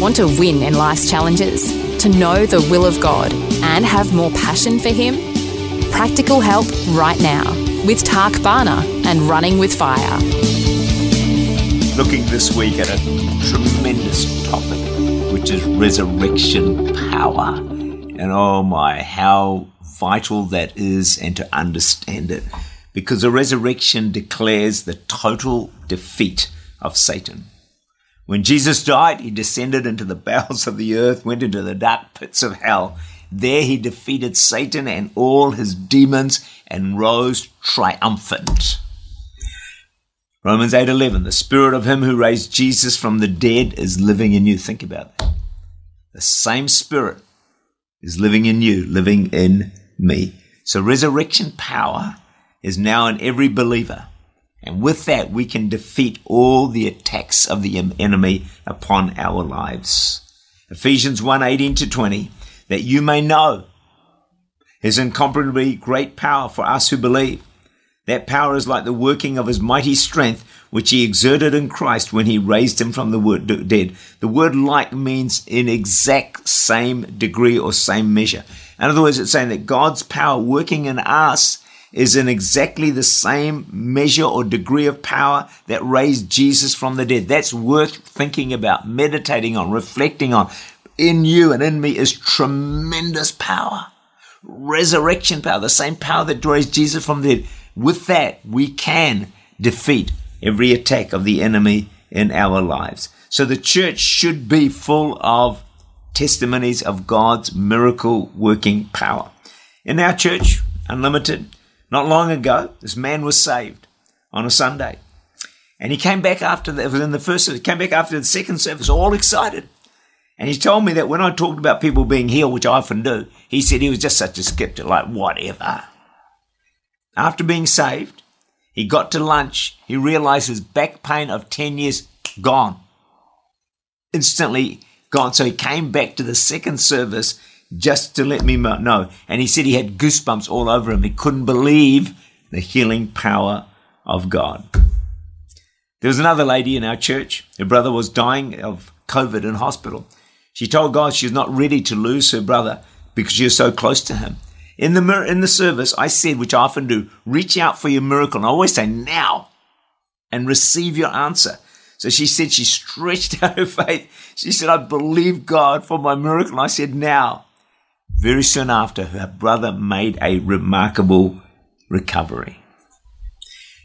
Want to win in life's challenges? To know the will of God and have more passion for Him? Practical help right now with Tak Bhana and Running with Fire. Looking this week at a tremendous topic, which is resurrection power. And oh my, how vital that is and to understand it. Because the resurrection declares the total defeat of Satan. When Jesus died, he descended into the bowels of the earth, went into the dark pits of hell. There he defeated Satan and all his demons and rose triumphant. Romans 8:11 The spirit of him who raised Jesus from the dead is living in you. Think about that. The same spirit is living in you, living in me. So resurrection power is now in every believer. And with that, we can defeat all the attacks of the enemy upon our lives. Ephesians 1 18 to 20, that you may know his incomparably great power for us who believe. That power is like the working of his mighty strength, which he exerted in Christ when he raised him from the dead. The word like means in exact same degree or same measure. In other words, it's saying that God's power working in us is in exactly the same measure or degree of power that raised Jesus from the dead. That's worth thinking about, meditating on, reflecting on. In you and in me is tremendous power. Resurrection power, the same power that raised Jesus from the dead. With that, we can defeat every attack of the enemy in our lives. So the church should be full of testimonies of God's miracle working power. In our church, Unlimited, not long ago, this man was saved on a Sunday. And he came back after the, in the first, came back after the second service, all excited. And he told me that when I talked about people being healed, which I often do, he said he was just such a skeptic, like whatever. After being saved, he got to lunch. He realized his back pain of 10 years gone. Instantly gone. So he came back to the second service just to let me know. And he said he had goosebumps all over him. He couldn't believe the healing power of God. There was another lady in our church. Her brother was dying of COVID in hospital. She told God she's not ready to lose her brother because she was so close to him. In the in the service, I said, which I often do, reach out for your miracle. And I always say now and receive your answer. So she said she stretched out her faith. She said, I believe God for my miracle. And I said, now. Very soon after, her brother made a remarkable recovery.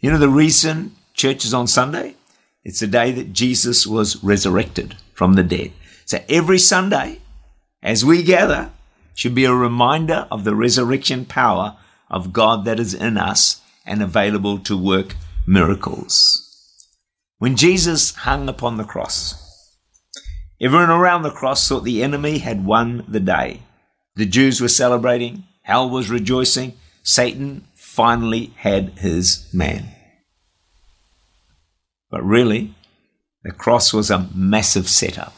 You know the reason church is on Sunday? It's the day that Jesus was resurrected from the dead. So every Sunday, as we gather, should be a reminder of the resurrection power of God that is in us and available to work miracles. When Jesus hung upon the cross, everyone around the cross thought the enemy had won the day. The Jews were celebrating, hell was rejoicing, Satan finally had his man. But really, the cross was a massive setup.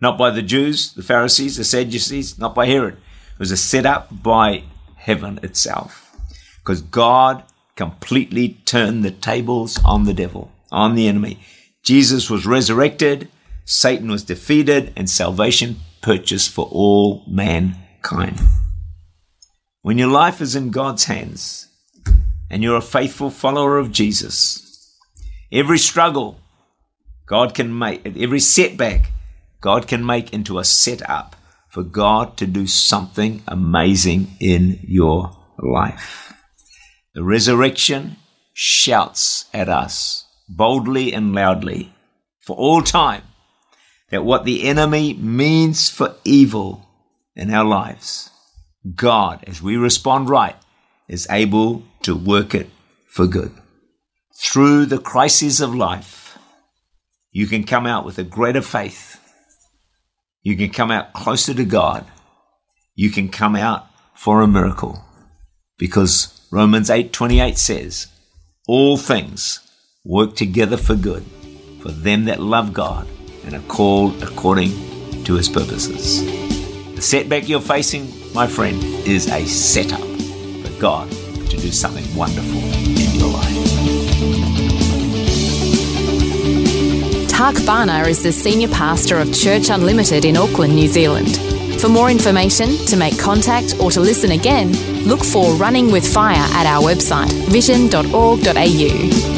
Not by the Jews, the Pharisees, the Sadducees, not by Herod. It was a setup by heaven itself. Because God completely turned the tables on the devil, on the enemy. Jesus was resurrected, Satan was defeated, and salvation purchase for all mankind. When your life is in God's hands and you're a faithful follower of Jesus, every struggle God can make, every setback God can make into a setup for God to do something amazing in your life. The resurrection shouts at us boldly and loudly for all time that what the enemy means for evil in our lives, God, as we respond right, is able to work it for good. Through the crises of life, you can come out with a greater faith. You can come out closer to God. You can come out for a miracle. Because Romans 8:28 says, all things work together for good for them that love God and are called according to his purposes. The setback you're facing, my friend, is a setup for God to do something wonderful in your life. Tak Bhana is the Senior Pastor of Church Unlimited in Auckland, New Zealand. For more information, to make contact, or to listen again, look for Running with Fire at our website, vision.org.au.